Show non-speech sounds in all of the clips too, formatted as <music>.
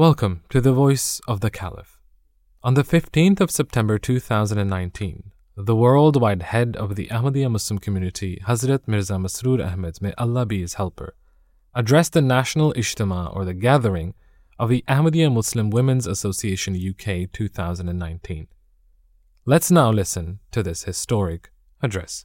Welcome to the Voice of the Caliph. On the 15th of September 2019, the worldwide head of the Ahmadiyya Muslim community, Hazrat Mirza Masroor Ahmad, may Allah be his helper, addressed the National Ijtema or the gathering of the Ahmadiyya Muslim Women's Association UK 2019. Let's now listen to this historic address.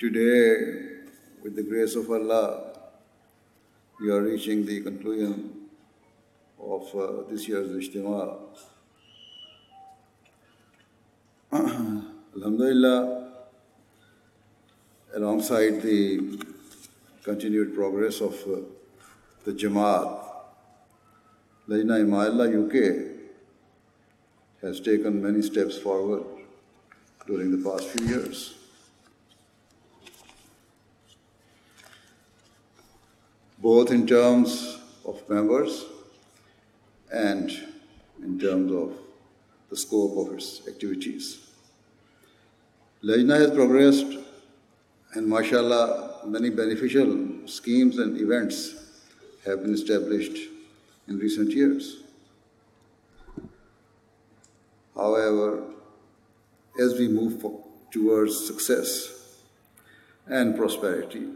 Today, with the grace of Allah, we are reaching the conclusion of uh, this year's Ijtema. <clears throat> Alhamdulillah, alongside the continued progress of uh, the Jamaat, Lajna Imaillah UK has taken many steps forward during the past few years. Both in terms of members and in terms of the scope of its activities. Lajna has progressed and mashallah, many beneficial schemes and events have been established in recent years. However, as we move towards success and prosperity,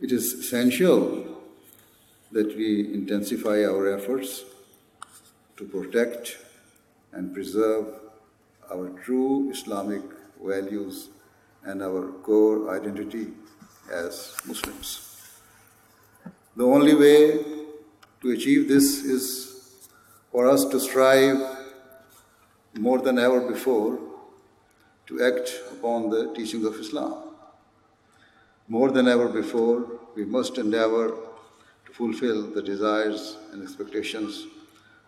it is essential that we intensify our efforts to protect and preserve our true Islamic values and our core identity as Muslims. The only way to achieve this is for us to strive more than ever before to act upon the teachings of Islam. More than ever before, we must endeavor to fulfill the desires and expectations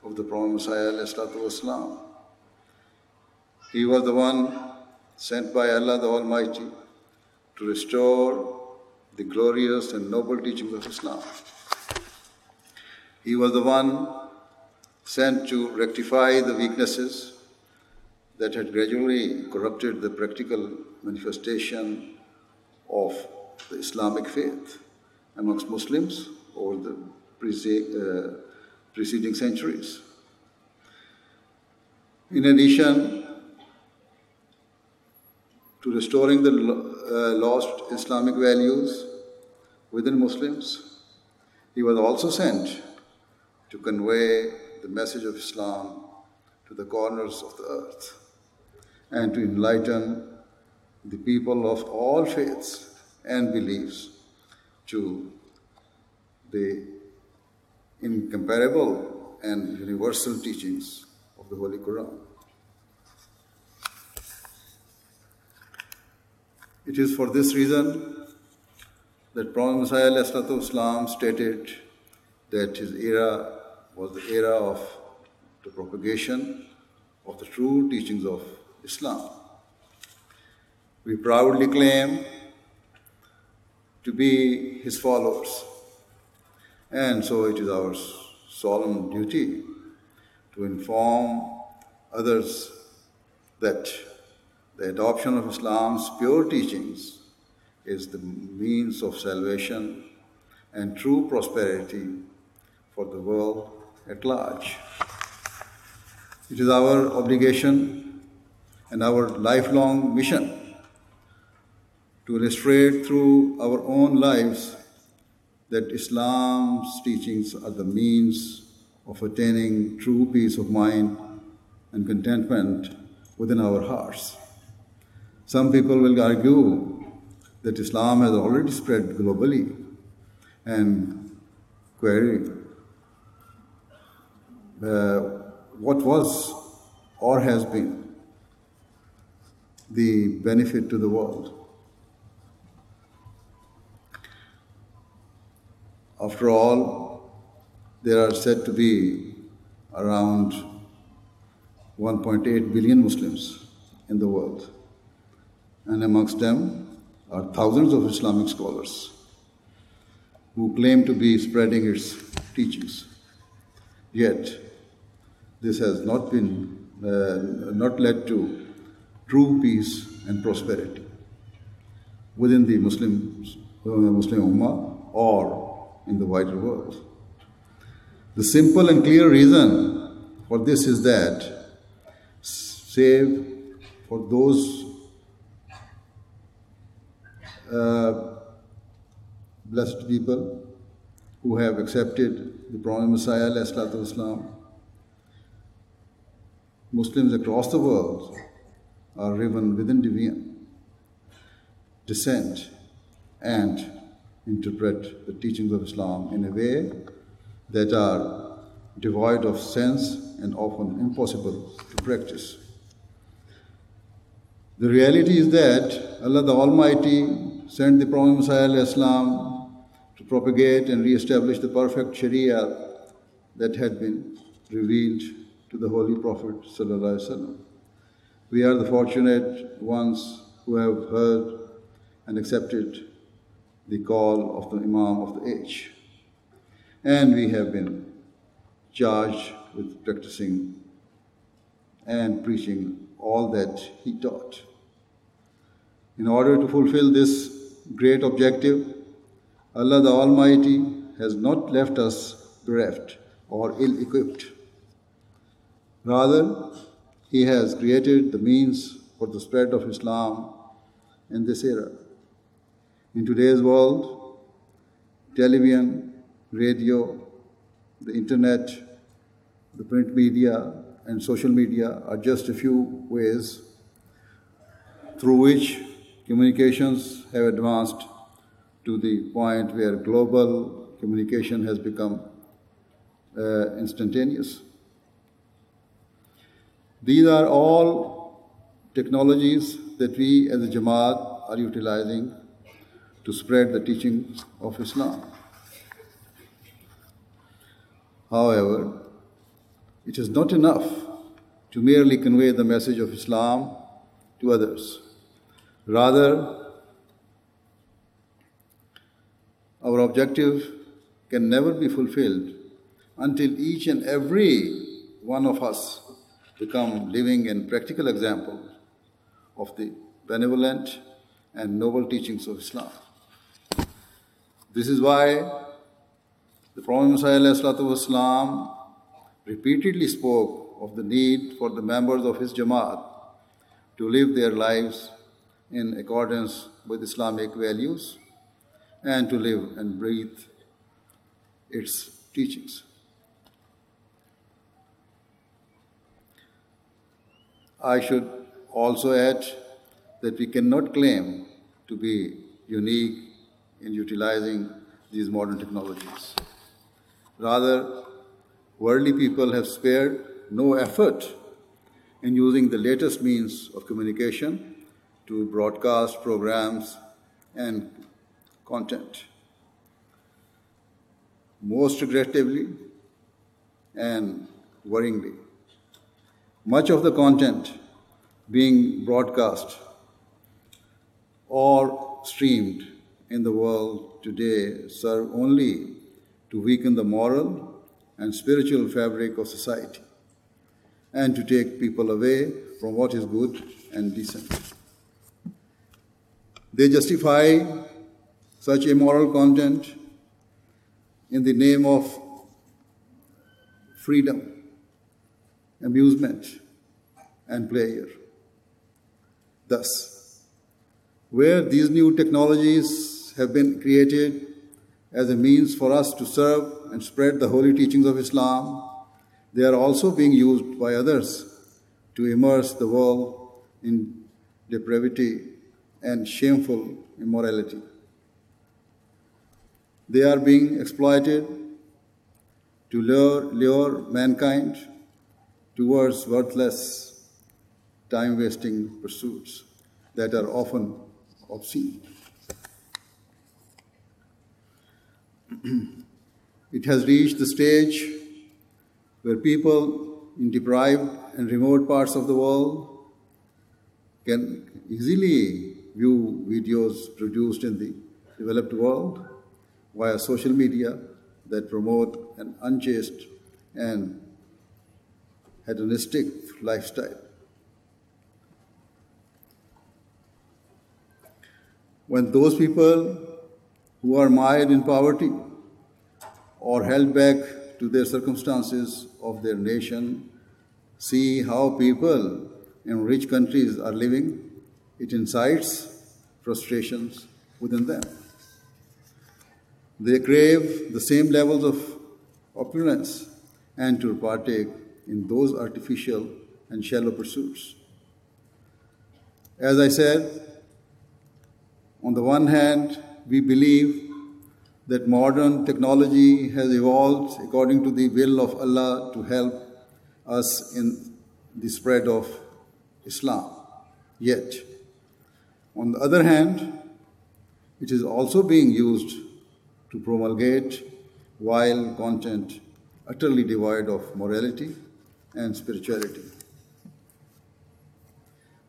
of the Promised Messiah. He was the one sent by Allah the Almighty to restore the glorious and noble teachings of Islam. He was the one sent to rectify the weaknesses that had gradually corrupted the practical manifestation of the Islamic faith amongst Muslims over the prece- uh, preceding centuries. In addition to restoring the uh, lost Islamic values within Muslims, he was also sent to convey the message of Islam to the corners of the earth and to enlighten the people of all faiths and beliefs to the incomparable and universal teachings of the Holy Quran. It is for this reason that Promised Messiah Islam stated that his era was the era of the propagation of the true teachings of Islam. We proudly claim to be his followers And so it is our solemn duty to inform others that the adoption of Islam's pure teachings is the means of salvation and true prosperity for the world at large. It is our obligation and our lifelong mission to illustrate through our own lives that Islam's teachings are the means of attaining true peace of mind and contentment within our hearts. Some people will argue that Islam has already spread globally and query uh, what was or has been the benefit to the world. After all, there are said to be around 1.8 billion Muslims in the world, and amongst them are thousands of Islamic scholars who claim to be spreading its teachings. Yet, this has not been uh, not led to true peace and prosperity within the Muslims, uh, Muslim Ummah or in the wider world. The simple and clear reason for this is that, save for those uh, blessed people who have accepted the promised Messiah, Islam, Muslims across the world are driven within deviant dissent and interpret the teachings of Islam in a way that are devoid of sense and often impossible to practice. The reality is that Allah the Almighty sent the Promised Messiah Islam to propagate and re-establish the perfect Sharia that had been revealed to the Holy Prophet We are the fortunate ones who have heard and accepted the call of the Imam of the age. And we have been charged with practicing and preaching all that he taught. In order to fulfill this great objective, Allah the Almighty has not left us bereft or ill equipped. Rather, He has created the means for the spread of Islam in this era. In today's world, television, radio, the internet, the print media, and social media are just a few ways through which communications have advanced to the point where global communication has become uh, instantaneous. These are all technologies that we as a Jamaat are utilizing to spread the teachings of Islam. However, it is not enough to merely convey the message of Islam to others. Rather, our objective can never be fulfilled until each and every one of us become living and practical examples of the benevolent and noble teachings of Islam. This is why the Prophet Muhammad repeatedly spoke of the need for the members of his Jamaat to live their lives in accordance with Islamic values and to live and breathe its teachings. I should also add that we cannot claim to be unique in utilizing these modern technologies. Rather, worldly people have spared no effort in using the latest means of communication to broadcast programs and content. Most regrettably and worryingly, much of the content being broadcast or streamed in the world today serve only to weaken the moral and spiritual fabric of society and to take people away from what is good and decent. They justify such immoral content in the name of freedom, amusement, and pleasure. Thus, where these new technologies have been created as a means for us to serve and spread the holy teachings of Islam, they are also being used by others to immerse the world in depravity and shameful immorality. They are being exploited to lure, lure mankind towards worthless, time wasting pursuits that are often obscene. It has reached the stage where people in deprived and remote parts of the world can easily view videos produced in the developed world via social media that promote an unchaste and hedonistic lifestyle. When those people who are mired in poverty or held back to their circumstances of their nation see how people in rich countries are living, it incites frustrations within them. They crave the same levels of opulence and to partake in those artificial and shallow pursuits. As I said, on the one hand, we believe that modern technology has evolved according to the will of Allah to help us in the spread of Islam. Yet, on the other hand, it is also being used to promulgate vile content utterly devoid of morality and spirituality.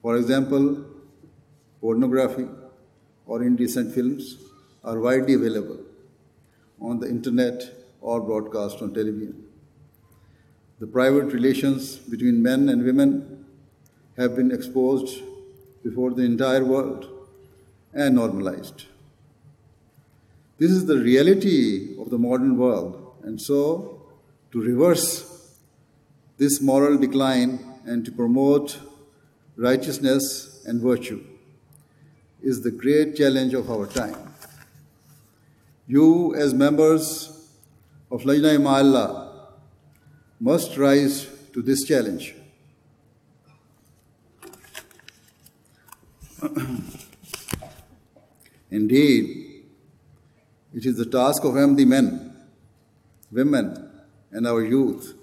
For example, pornography or indecent films are widely available on the internet or broadcast on television. The private relations between men and women have been exposed before the entire world and normalized. This is the reality of the modern world, and so to reverse this moral decline and to promote righteousness and virtue is the great challenge of our time. You, as members of Lajna Imaillah, must rise to this challenge. <clears throat> Indeed, it is the task of the men, women, and our youth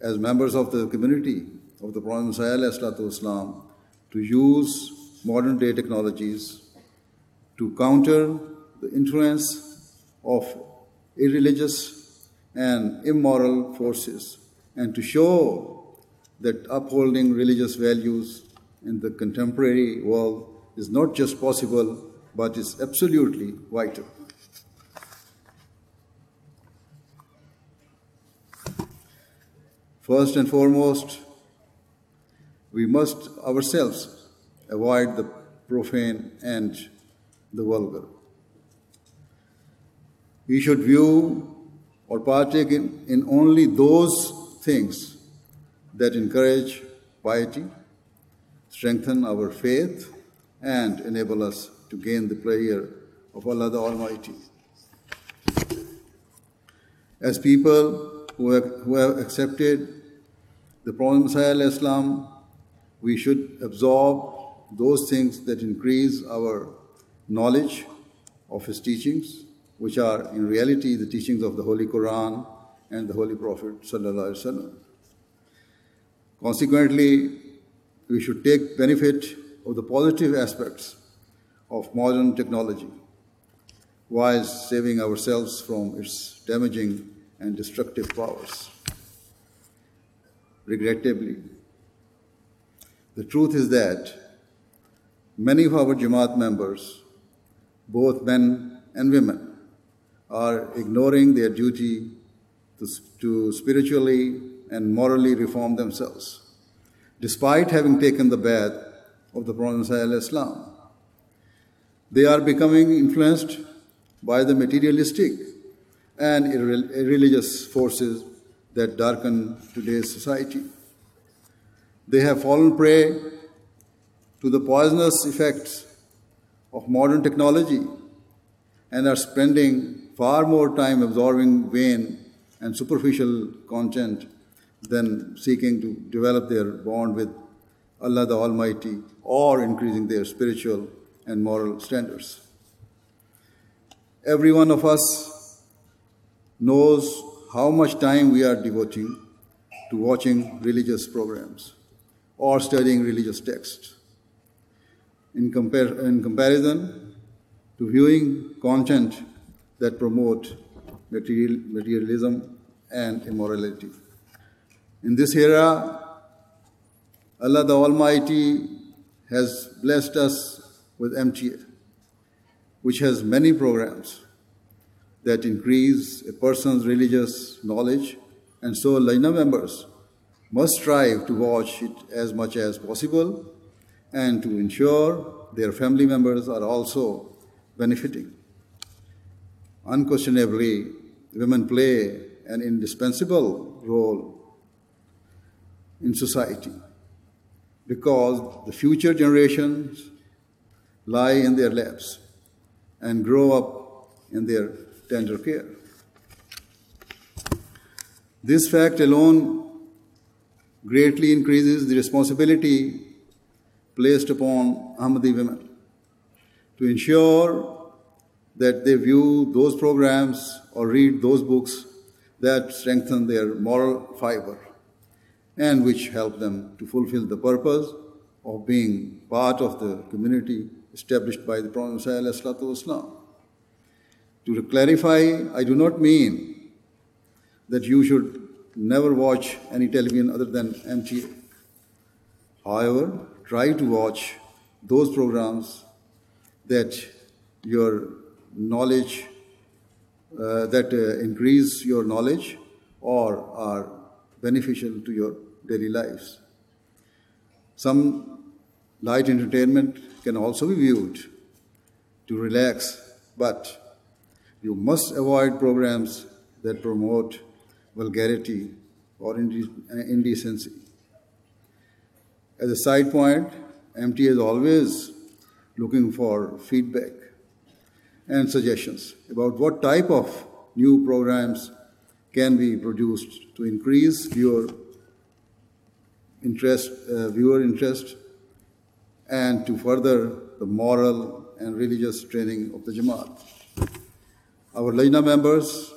as members of the community of the Prophet Islam to use modern day technologies to counter the influence of irreligious and immoral forces and to show that upholding religious values in the contemporary world is not just possible but is absolutely vital. First and foremost, we must ourselves avoid the profane and the vulgar. We should view or partake in, in only those things that encourage piety, strengthen our faith, and enable us to gain the pleasure of Allah the Almighty. As people who have, who have accepted the Promised Messiah Islam, we should absorb those things that increase our knowledge of his teachings, which are in reality the teachings of the Holy Quran and the Holy Prophet. Consequently, we should take benefit of the positive aspects of modern technology while saving ourselves from its damaging and destructive powers. Regrettably, the truth is that many of our Jamaat members, both men and women, are ignoring their duty to, to spiritually and morally reform themselves, despite having taken the bath of the Prophet Islam. They are becoming influenced by the materialistic and irreligious forces that darken today's society. They have fallen prey to the poisonous effects of modern technology and are spending far more time absorbing vain and superficial content than seeking to develop their bond with Allah the Almighty or increasing their spiritual and moral standards. Every one of us knows how much time we are devoting to watching religious programs or studying religious texts. In, compar- in comparison to viewing content that promote material- materialism and immorality. In this era, Allah the Almighty has blessed us with MTA, which has many programs that increase a person's religious knowledge, and so Lajna members must strive to watch it as much as possible and to ensure their family members are also benefiting. Unquestionably, women play an indispensable role in society because the future generations lie in their laps and grow up in their tender care. This fact alone greatly increases the responsibility placed upon Ahmadi women to ensure that they view those programs or read those books that strengthen their moral fiber and which help them to fulfill the purpose of being part of the community established by the Prophet Islam. To clarify, I do not mean that you should never watch any television other than MTA. However, try to watch those programs that your knowledge, uh, that uh, increase your knowledge or are beneficial to your daily lives. Some light entertainment can also be viewed to relax, but you must avoid programs that promote vulgarity or indecency. As a side point, MT is always looking for feedback and suggestions about what type of new programs can be produced to increase viewer interest, uh, viewer interest, and to further the moral and religious training of the Jamaat. Our Lajna members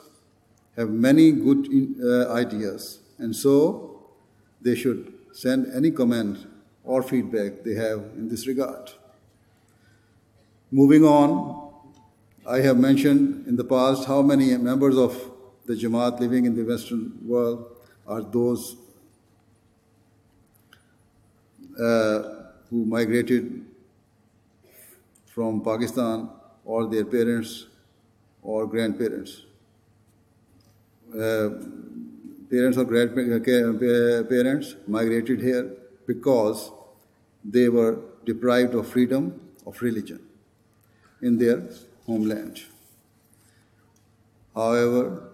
have many good uh, ideas, and so they should send any comment or feedback they have in this regard. Moving on, I have mentioned in the past how many members of the Jamaat living in the Western world are those uh, who migrated from Pakistan or their parents or grandparents. Uh, parents or grandparents migrated here because they were deprived of freedom of religion in their homeland. However,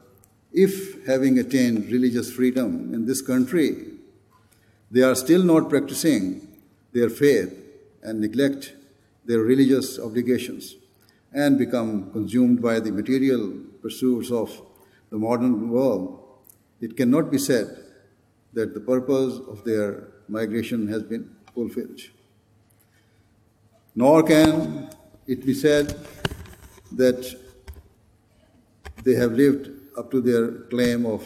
if having attained religious freedom in this country, they are still not practicing their faith and neglect their religious obligations and become consumed by the material pursuits of the modern world, it cannot be said that the purpose of their migration has been fulfilled. Nor can it be said that they have lived up to their claim of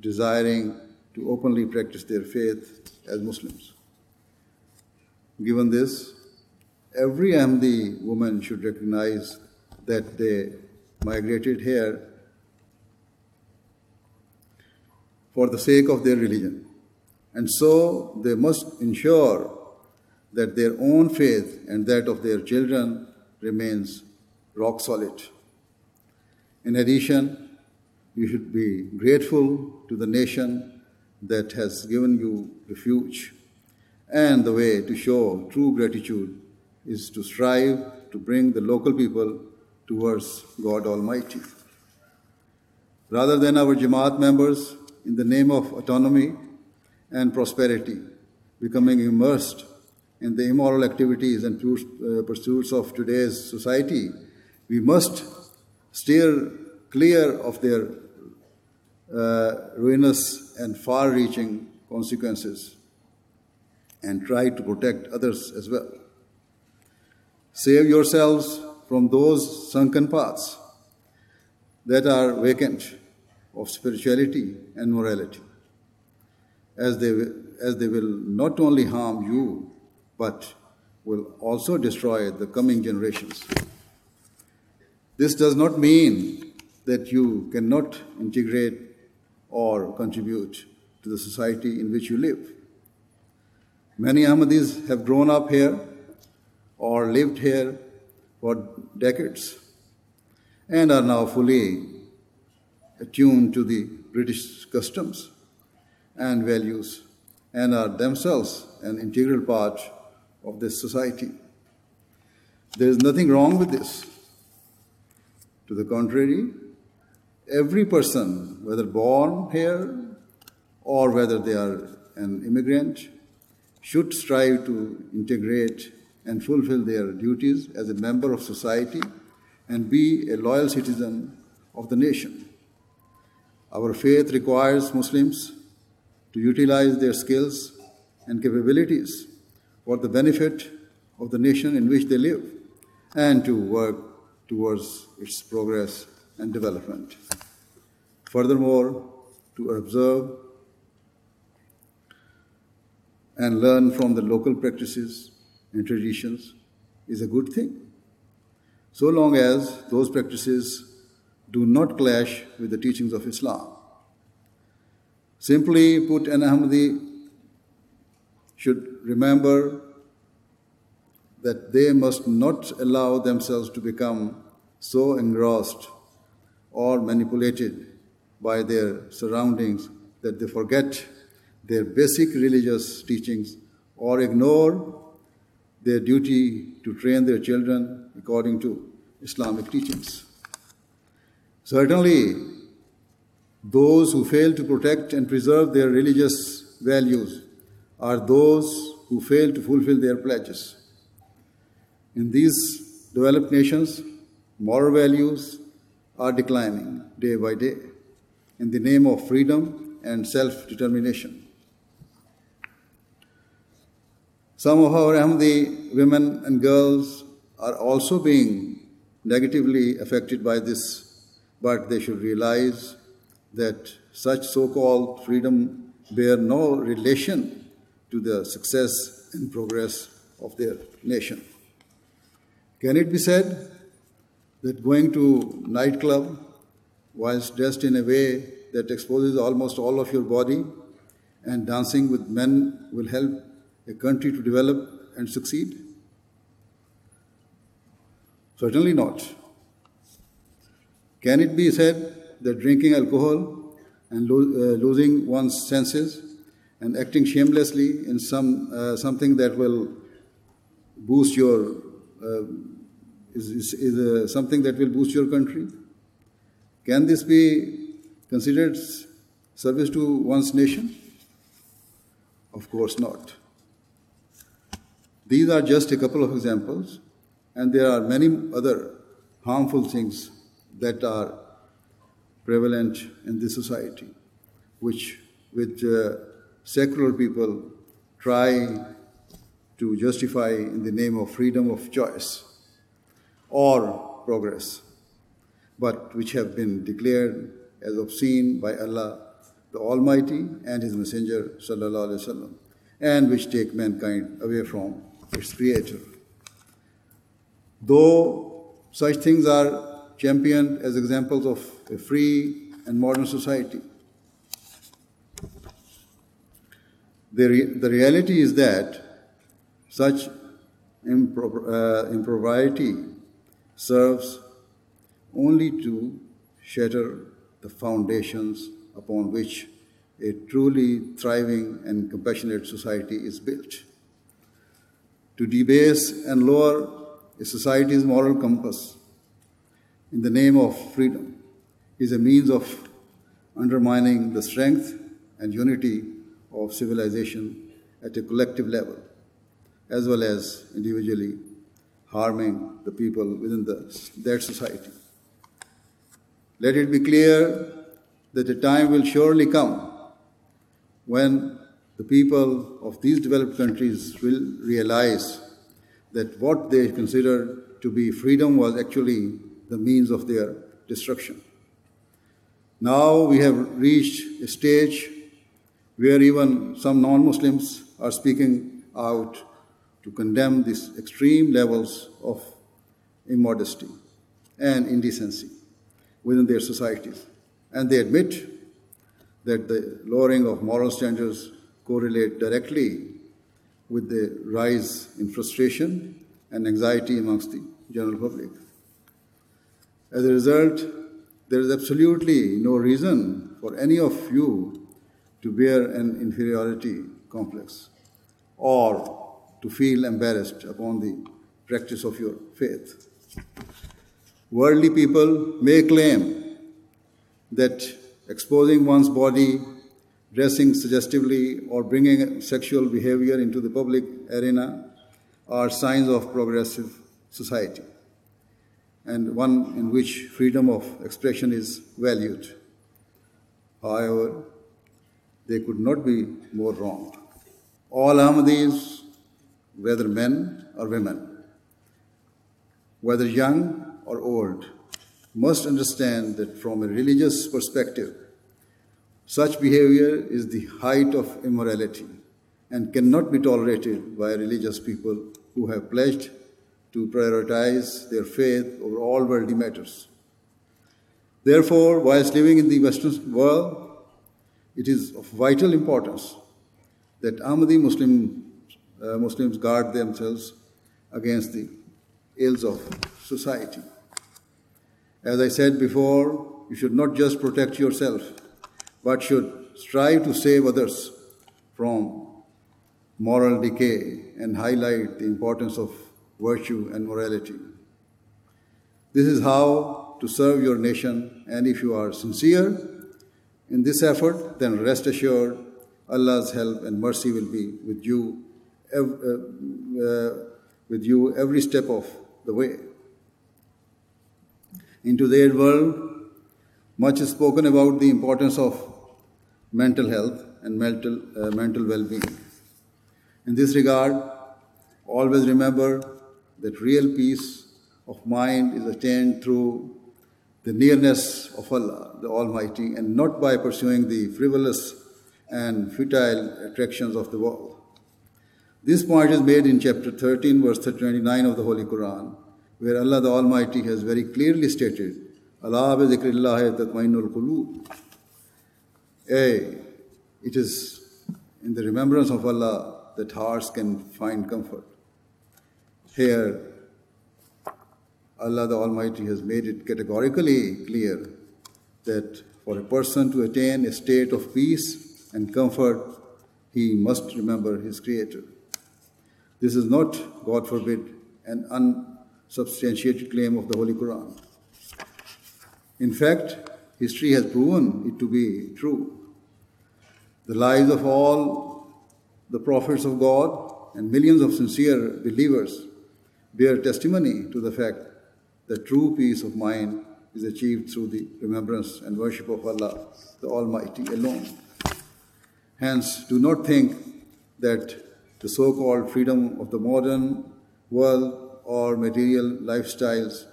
desiring to openly practice their faith as Muslims. Given this, every Ahmadi woman should recognize that they migrated here for the sake of their religion. And so they must ensure that their own faith and that of their children remains rock solid. In addition, you should be grateful to the nation that has given you refuge. And the way to show true gratitude is to strive to bring the local people towards God Almighty. Rather than our Jamaat members, in the name of autonomy and prosperity, becoming immersed in the immoral activities and uh, pursuits of today's society, we must steer clear of their uh, ruinous and far reaching consequences and try to protect others as well. Save yourselves from those sunken paths that are vacant of spirituality and morality, as they, as they will not only harm you, but will also destroy the coming generations. This does not mean that you cannot integrate or contribute to the society in which you live. Many Ahmadis have grown up here or lived here for decades and are now fully attuned to the British customs and values and are themselves an integral part of this society. There is nothing wrong with this. To the contrary, every person, whether born here or whether they are an immigrant, should strive to integrate and fulfill their duties as a member of society and be a loyal citizen of the nation. Our faith requires Muslims to utilize their skills and capabilities for the benefit of the nation in which they live and to work towards its progress and development. Furthermore, to observe and learn from the local practices and traditions is a good thing, so long as those practices do not clash with the teachings of Islam. Simply put, an Ahmadi should remember that they must not allow themselves to become so engrossed or manipulated by their surroundings that they forget their basic religious teachings or ignore their duty to train their children according to Islamic teachings. Certainly, those who fail to protect and preserve their religious values are those who fail to fulfill their pledges. In these developed nations, moral values are declining day by day in the name of freedom and self determination. Some of our Ahmadi women and girls are also being negatively affected by this, but they should realize that such so called freedom bear no relation to the success and progress of their nation. Can it be said that going to nightclub whilst dressed in a way that exposes almost all of your body and dancing with men will help a country to develop and succeed? Certainly not. Can it be said that drinking alcohol and lo- uh, losing one's senses and acting shamelessly in some uh, something that will boost your uh, is, is, is uh, something that will boost your country? Can this be considered service to one's nation? Of course not. These are just a couple of examples, and there are many other harmful things that are prevalent in this society, which with uh, secular people try to justify in the name of freedom of choice or progress, but which have been declared as obscene by Allah the Almighty and His Messenger وسلم, and which take mankind away from its Creator. Though such things are championed as examples of a free and modern society, the, re- the reality is that such impro- uh, impropriety serves only to shatter the foundations upon which a truly thriving and compassionate society is built. To debase and lower a society's moral compass in the name of freedom is a means of undermining the strength and unity of civilization at a collective level, as well as individually harming the people within the, that society. Let it be clear that a time will surely come when the people of these developed countries will realize that what they considered to be freedom was actually the means of their destruction. Now we have reached a stage where even some non Muslims are speaking out to condemn these extreme levels of immodesty and indecency within their societies. And they admit that the lowering of moral standards correlate directly with the rise in frustration and anxiety amongst the general public. As a result, there is absolutely no reason for any of you to bear an inferiority complex or to feel embarrassed upon the practice of your faith. Worldly people may claim that exposing one's body, dressing suggestively, or bringing sexual behavior into the public arena are signs of progressive society and one in which freedom of expression is valued. However, they could not be more wrong. All Ahmadis, whether men or women, whether young or old, must understand that from a religious perspective, such behavior is the height of immorality and cannot be tolerated by religious people who have pledged to prioritize their faith over all worldly matters. Therefore, whilst living in the Western world, it is of vital importance that Ahmadi Muslim, uh, Muslims guard themselves against the ills of society. As I said before, you should not just protect yourself, but should strive to save others from moral decay and highlight the importance of virtue and morality. This is how to serve your nation, and if you are sincere in this effort, then rest assured Allah's help and mercy will be with you, with you every step of the way. In today's world, much is spoken about the importance of mental health and mental, uh, mental well being. In this regard, always remember that real peace of mind is attained through the nearness of Allah, the Almighty, and not by pursuing the frivolous and futile attractions of the world. This point is made in chapter 13, verse 29 of the Holy Quran where Allah the Almighty has very clearly stated, Allah it is in the remembrance of Allah that hearts can find comfort. Here, Allah the Almighty has made it categorically clear that for a person to attain a state of peace and comfort, he must remember his Creator. This is not, God forbid, an unsubstantiated claim of the Holy Quran. In fact, history has proven it to be true. The lives of all the prophets of God and millions of sincere believers bear testimony to the fact that true peace of mind is achieved through the remembrance and worship of Allah, the Almighty alone. Hence, do not think that the so called freedom of the modern world or material lifestyles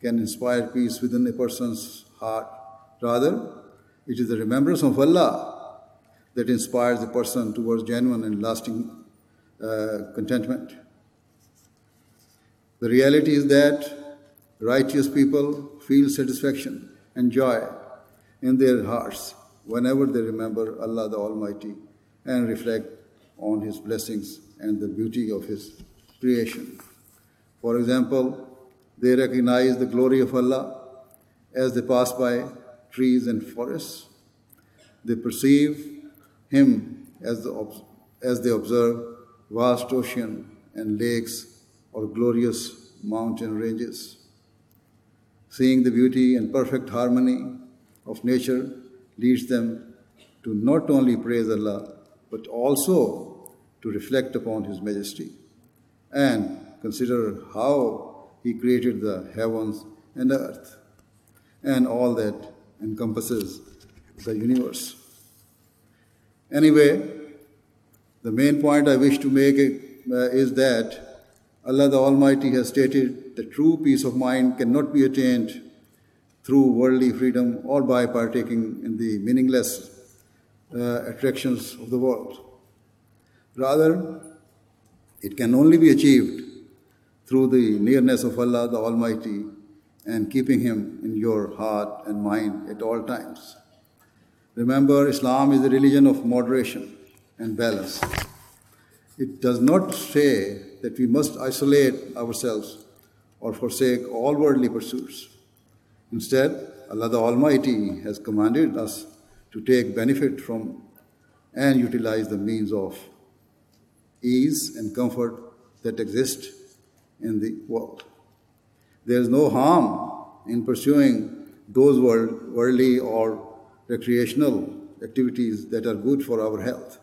can inspire peace within a person's heart. Rather, it is the remembrance of Allah that inspires a person towards genuine and lasting uh, contentment. The reality is that righteous people feel satisfaction and joy in their hearts whenever they remember Allah the Almighty and reflect on His blessings and the beauty of His creation. For example, they recognize the glory of Allah as they pass by trees and forests. They perceive him as, the, as they observe vast ocean and lakes or glorious mountain ranges. Seeing the beauty and perfect harmony of nature leads them to not only praise Allah, but also to reflect upon His majesty and consider how He created the heavens and the earth and all that encompasses the universe. Anyway, the main point I wish to make uh, is that Allah the Almighty has stated that true peace of mind cannot be attained through worldly freedom or by partaking in the meaningless uh, attractions of the world. Rather, it can only be achieved through the nearness of Allah the Almighty and keeping Him in your heart and mind at all times. Remember, Islam is a religion of moderation and balance. It does not say that we must isolate ourselves or forsake all worldly pursuits. Instead, Allah the Almighty has commanded us to take benefit from and utilize the means of ease and comfort that exist in the world. There is no harm in pursuing those world, worldly or recreational activities that are good for our health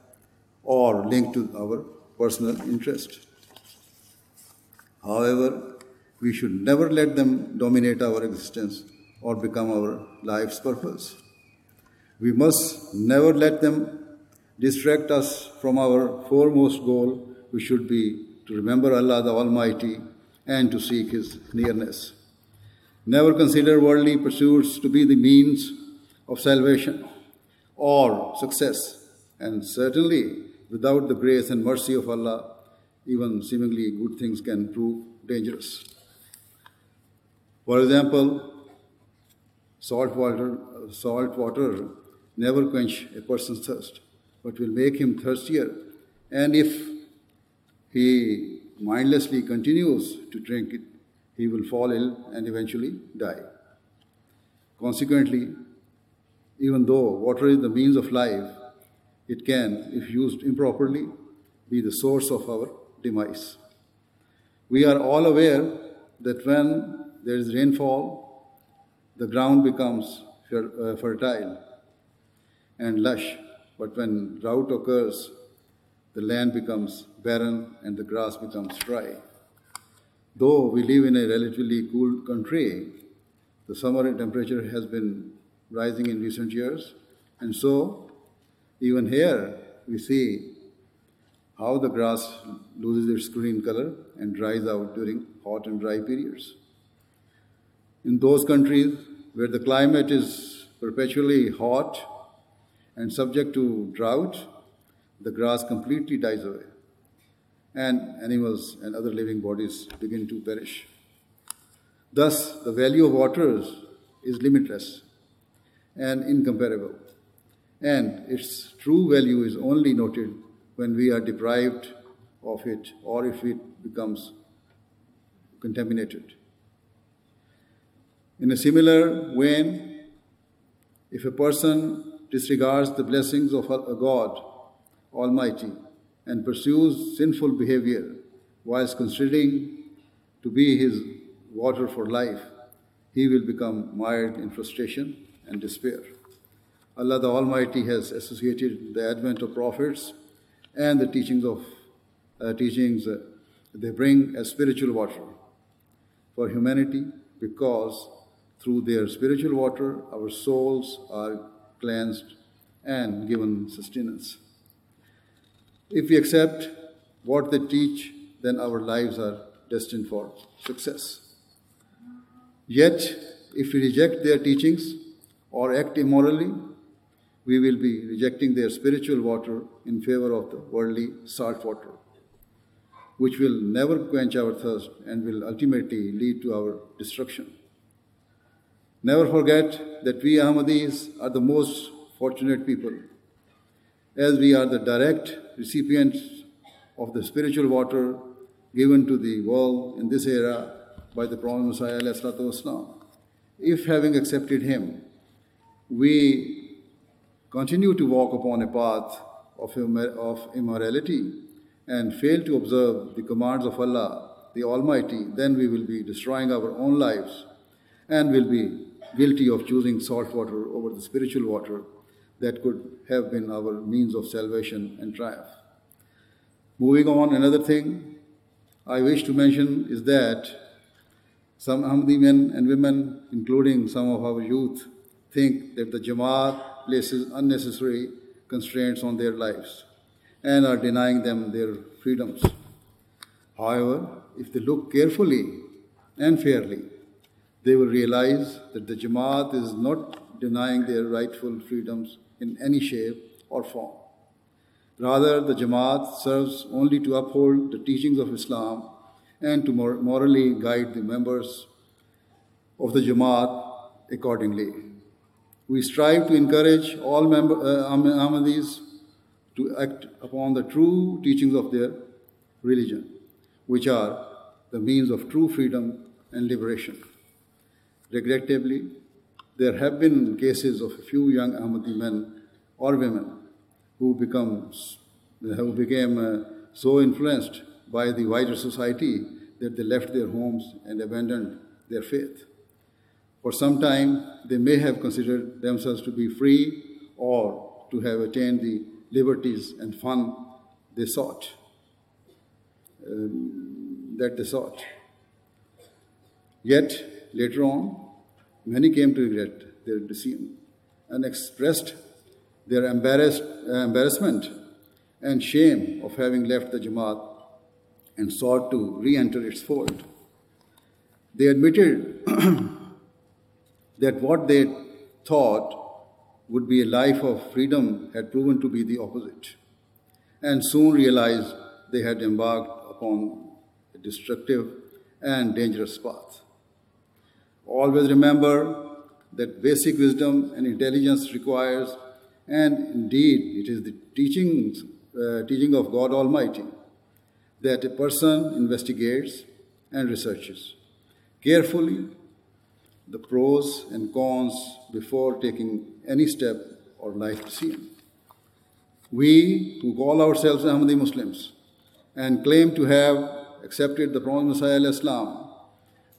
or linked to our personal interest. However, we should never let them dominate our existence or become our life's purpose. We must never let them distract us from our foremost goal, which should be to remember Allah the Almighty and to seek His nearness. Never consider worldly pursuits to be the means of salvation or success, and certainly without the grace and mercy of Allah, even seemingly good things can prove dangerous. For example, salt water, salt water never quench a person's thirst, but will make him thirstier. And if he mindlessly continues to drink it, he will fall ill and eventually die. Consequently, even though water is the means of life, it can, if used improperly, be the source of our demise. We are all aware that when there is rainfall, the ground becomes uh, fertile and lush, but when drought occurs, the land becomes barren and the grass becomes dry. Though we live in a relatively cool country, the summer temperature has been rising in recent years, and so even here we see how the grass loses its green color and dries out during hot and dry periods. In those countries where the climate is perpetually hot and subject to drought, the grass completely dies away, and animals and other living bodies begin to perish. Thus, the value of waters is limitless and incomparable, and its true value is only noted when we are deprived of it or if it becomes contaminated. In a similar vein, if a person disregards the blessings of God Almighty and pursues sinful behavior whilst considering to be his water for life, he will become mired in frustration and despair. Allah the Almighty has associated the advent of prophets and the teachings of uh, teachings uh, they bring as spiritual water for humanity because through their spiritual water our souls are cleansed and given sustenance. If we accept what they teach, then our lives are destined for success. Yet, if we reject their teachings or act immorally, we will be rejecting their spiritual water in favor of the worldly salt water, which will never quench our thirst and will ultimately lead to our destruction. Never forget that we Ahmadis are the most fortunate people, as we are the direct recipients of the spiritual water given to the world in this era by the Promised Messiah. If having accepted him, we continue to walk upon a path of, of immorality and fail to observe the commands of Allah, the Almighty, then we will be destroying our own lives and will be guilty of choosing salt water over the spiritual water that could have been our means of salvation and triumph. Moving on, another thing I wish to mention is that some Ahmadi men and women, including some of our youth, think that the Jamaat places unnecessary constraints on their lives and are denying them their freedoms. However, if they look carefully and fairly, they will realize that the Jamaat is not denying their rightful freedoms in any shape or form. Rather, the Jamaat serves only to uphold the teachings of Islam and to morally guide the members of the Jamaat accordingly. We strive to encourage all member, uh, Ahmadis to act upon the true teachings of their religion, which are the means of true freedom and liberation. Regrettably, there have been cases of a few young Ahmadi men or women who, becomes, who became uh, so influenced by the wider society that they left their homes and abandoned their faith. For some time, they may have considered themselves to be free or to have attained the liberties and fun they sought, um, that they sought. Yet, later on, many came to regret their decision and expressed their embarrassment and shame of having left the Jamaat and sought to re enter its fold. They admitted <clears throat> that what they thought would be a life of freedom had proven to be the opposite, and soon realized they had embarked upon a destructive and dangerous path. Always remember that basic wisdom and intelligence requires, and indeed it is the teachings, uh, teaching of God Almighty, that a person investigates and researches carefully the pros and cons before taking any step or life decision. We who call ourselves Ahmadi Muslims and claim to have accepted the promised Messiah Islam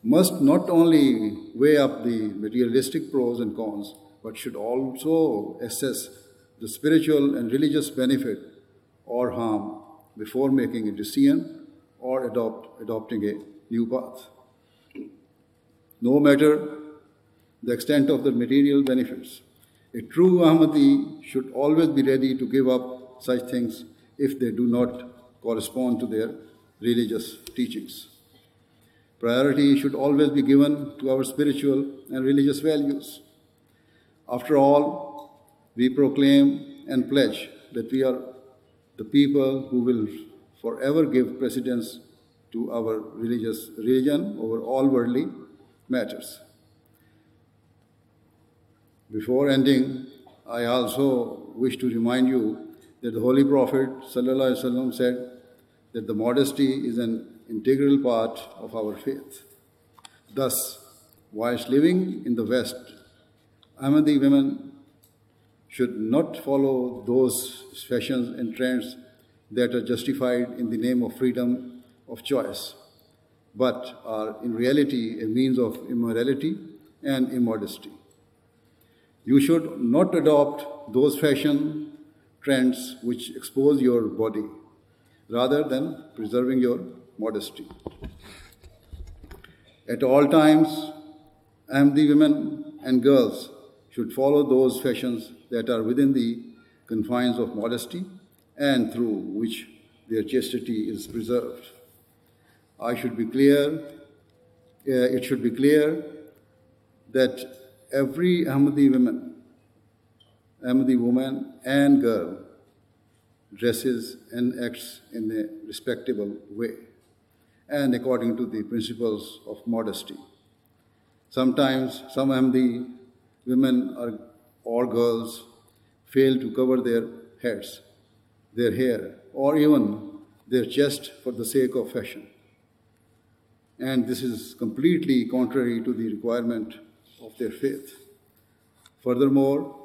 must not only weigh up the materialistic pros and cons, but should also assess the spiritual and religious benefit or harm before making a decision or adopt, adopting a new path. No matter the extent of the material benefits, a true Ahmadi should always be ready to give up such things if they do not correspond to their religious teachings. Priority should always be given to our spiritual and religious values. After all, we proclaim and pledge that we are the people who will forever give precedence to our religious religion over all worldly matters. Before ending, I also wish to remind you that the Holy Prophet said that the modesty is an integral part of our faith. Thus, whilst living in the West, Ahmadi women should not follow those fashions and trends that are justified in the name of freedom of choice, but are in reality a means of immorality and immodesty. You should not adopt those fashion trends which expose your body rather than preserving your modesty. At all times, Ahmadi women and girls should follow those fashions that are within the confines of modesty and through which their chastity is preserved. I should be clear, uh, it should be clear that every Ahmadi woman, Ahmadi woman and girl dresses and acts in a respectable way and according to the principles of modesty. Sometimes some Ahmadi women are, or girls fail to cover their heads, their hair, or even their chest for the sake of fashion. And this is completely contrary to the requirement of their faith. Furthermore,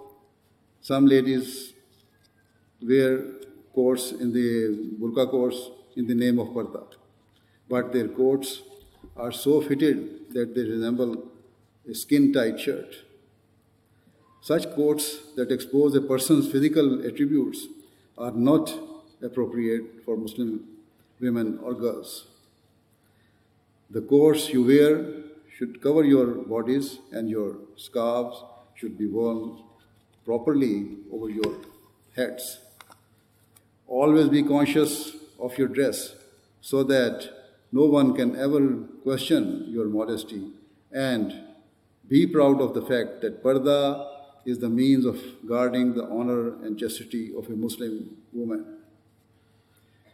some ladies wear coats in the burqa coats in the name of parda, but their coats are so fitted that they resemble a skin tight shirt. Such coats that expose a person's physical attributes are not appropriate for Muslim women or girls. The coats you wear should cover your bodies and your scarves should be worn properly over your heads. Always be conscious of your dress so that no one can ever question your modesty and be proud of the fact that parda is the means of guarding the honor and chastity of a Muslim woman.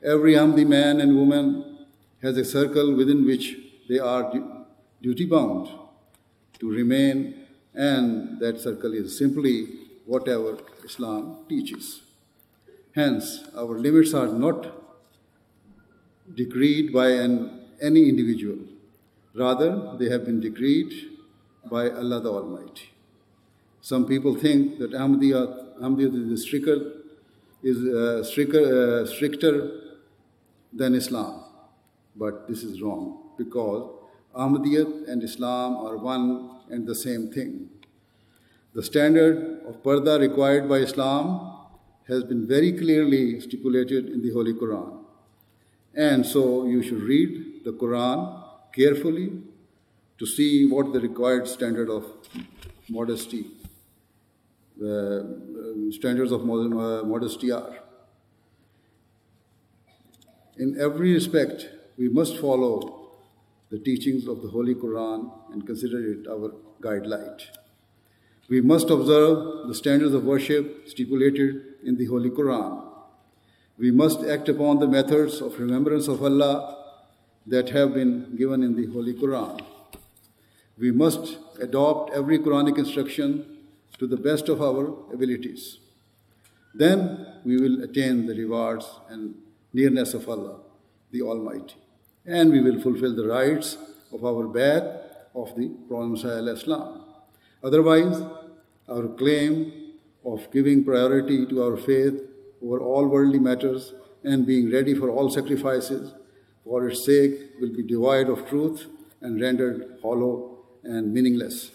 Every Ahmadi man and woman has a circle within which they are duty bound to remain, and that circle is simply whatever Islam teaches. Hence, our limits are not decreed by an, any individual. Rather, they have been decreed by Allah the Almighty. Some people think that Ahmadiyya, Ahmadiyya is stricter, is stricter, uh, stricter than Islam. But this is wrong because Ahmadiyyat and Islam are one and the same thing. The standard of parda required by Islam has been very clearly stipulated in the Holy Quran. And so you should read the Quran carefully to see what the required standard of modesty, uh, standards of modesty are. In every respect, we must follow the teachings of the Holy Quran and consider it our guidelight. We must observe the standards of worship stipulated in the Holy Quran. We must act upon the methods of remembrance of Allah that have been given in the Holy Quran. We must adopt every Quranic instruction to the best of our abilities. Then we will attain the rewards and nearness of Allah, the Almighty. And we will fulfill the rights of our Bai'at of the Prophet Islam. Otherwise, our claim of giving priority to our faith over all worldly matters and being ready for all sacrifices for its sake will be devoid of truth and rendered hollow and meaningless.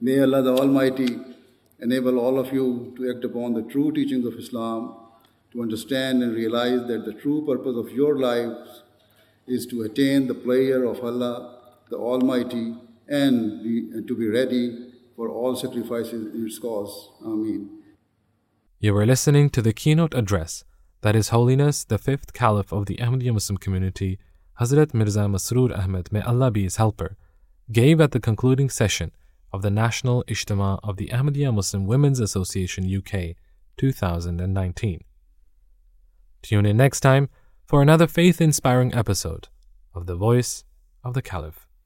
May Allah the Almighty enable all of you to act upon the true teachings of Islam to understand and realize that the true purpose of your lives is to attain the pleasure of Allah, the Almighty, and, be, and to be ready for all sacrifices in its cause. Ameen. You were listening to the keynote address that His Holiness the Fifth Caliph of the Ahmadiyya Muslim community, Hazrat Mirza Masroor Ahmad, may Allah be his helper, gave at the concluding session of the National Ijtema of the Ahmadiyya Muslim Women's Association UK 2019. Tune in next time for another faith inspiring episode of The Voice of the Caliph.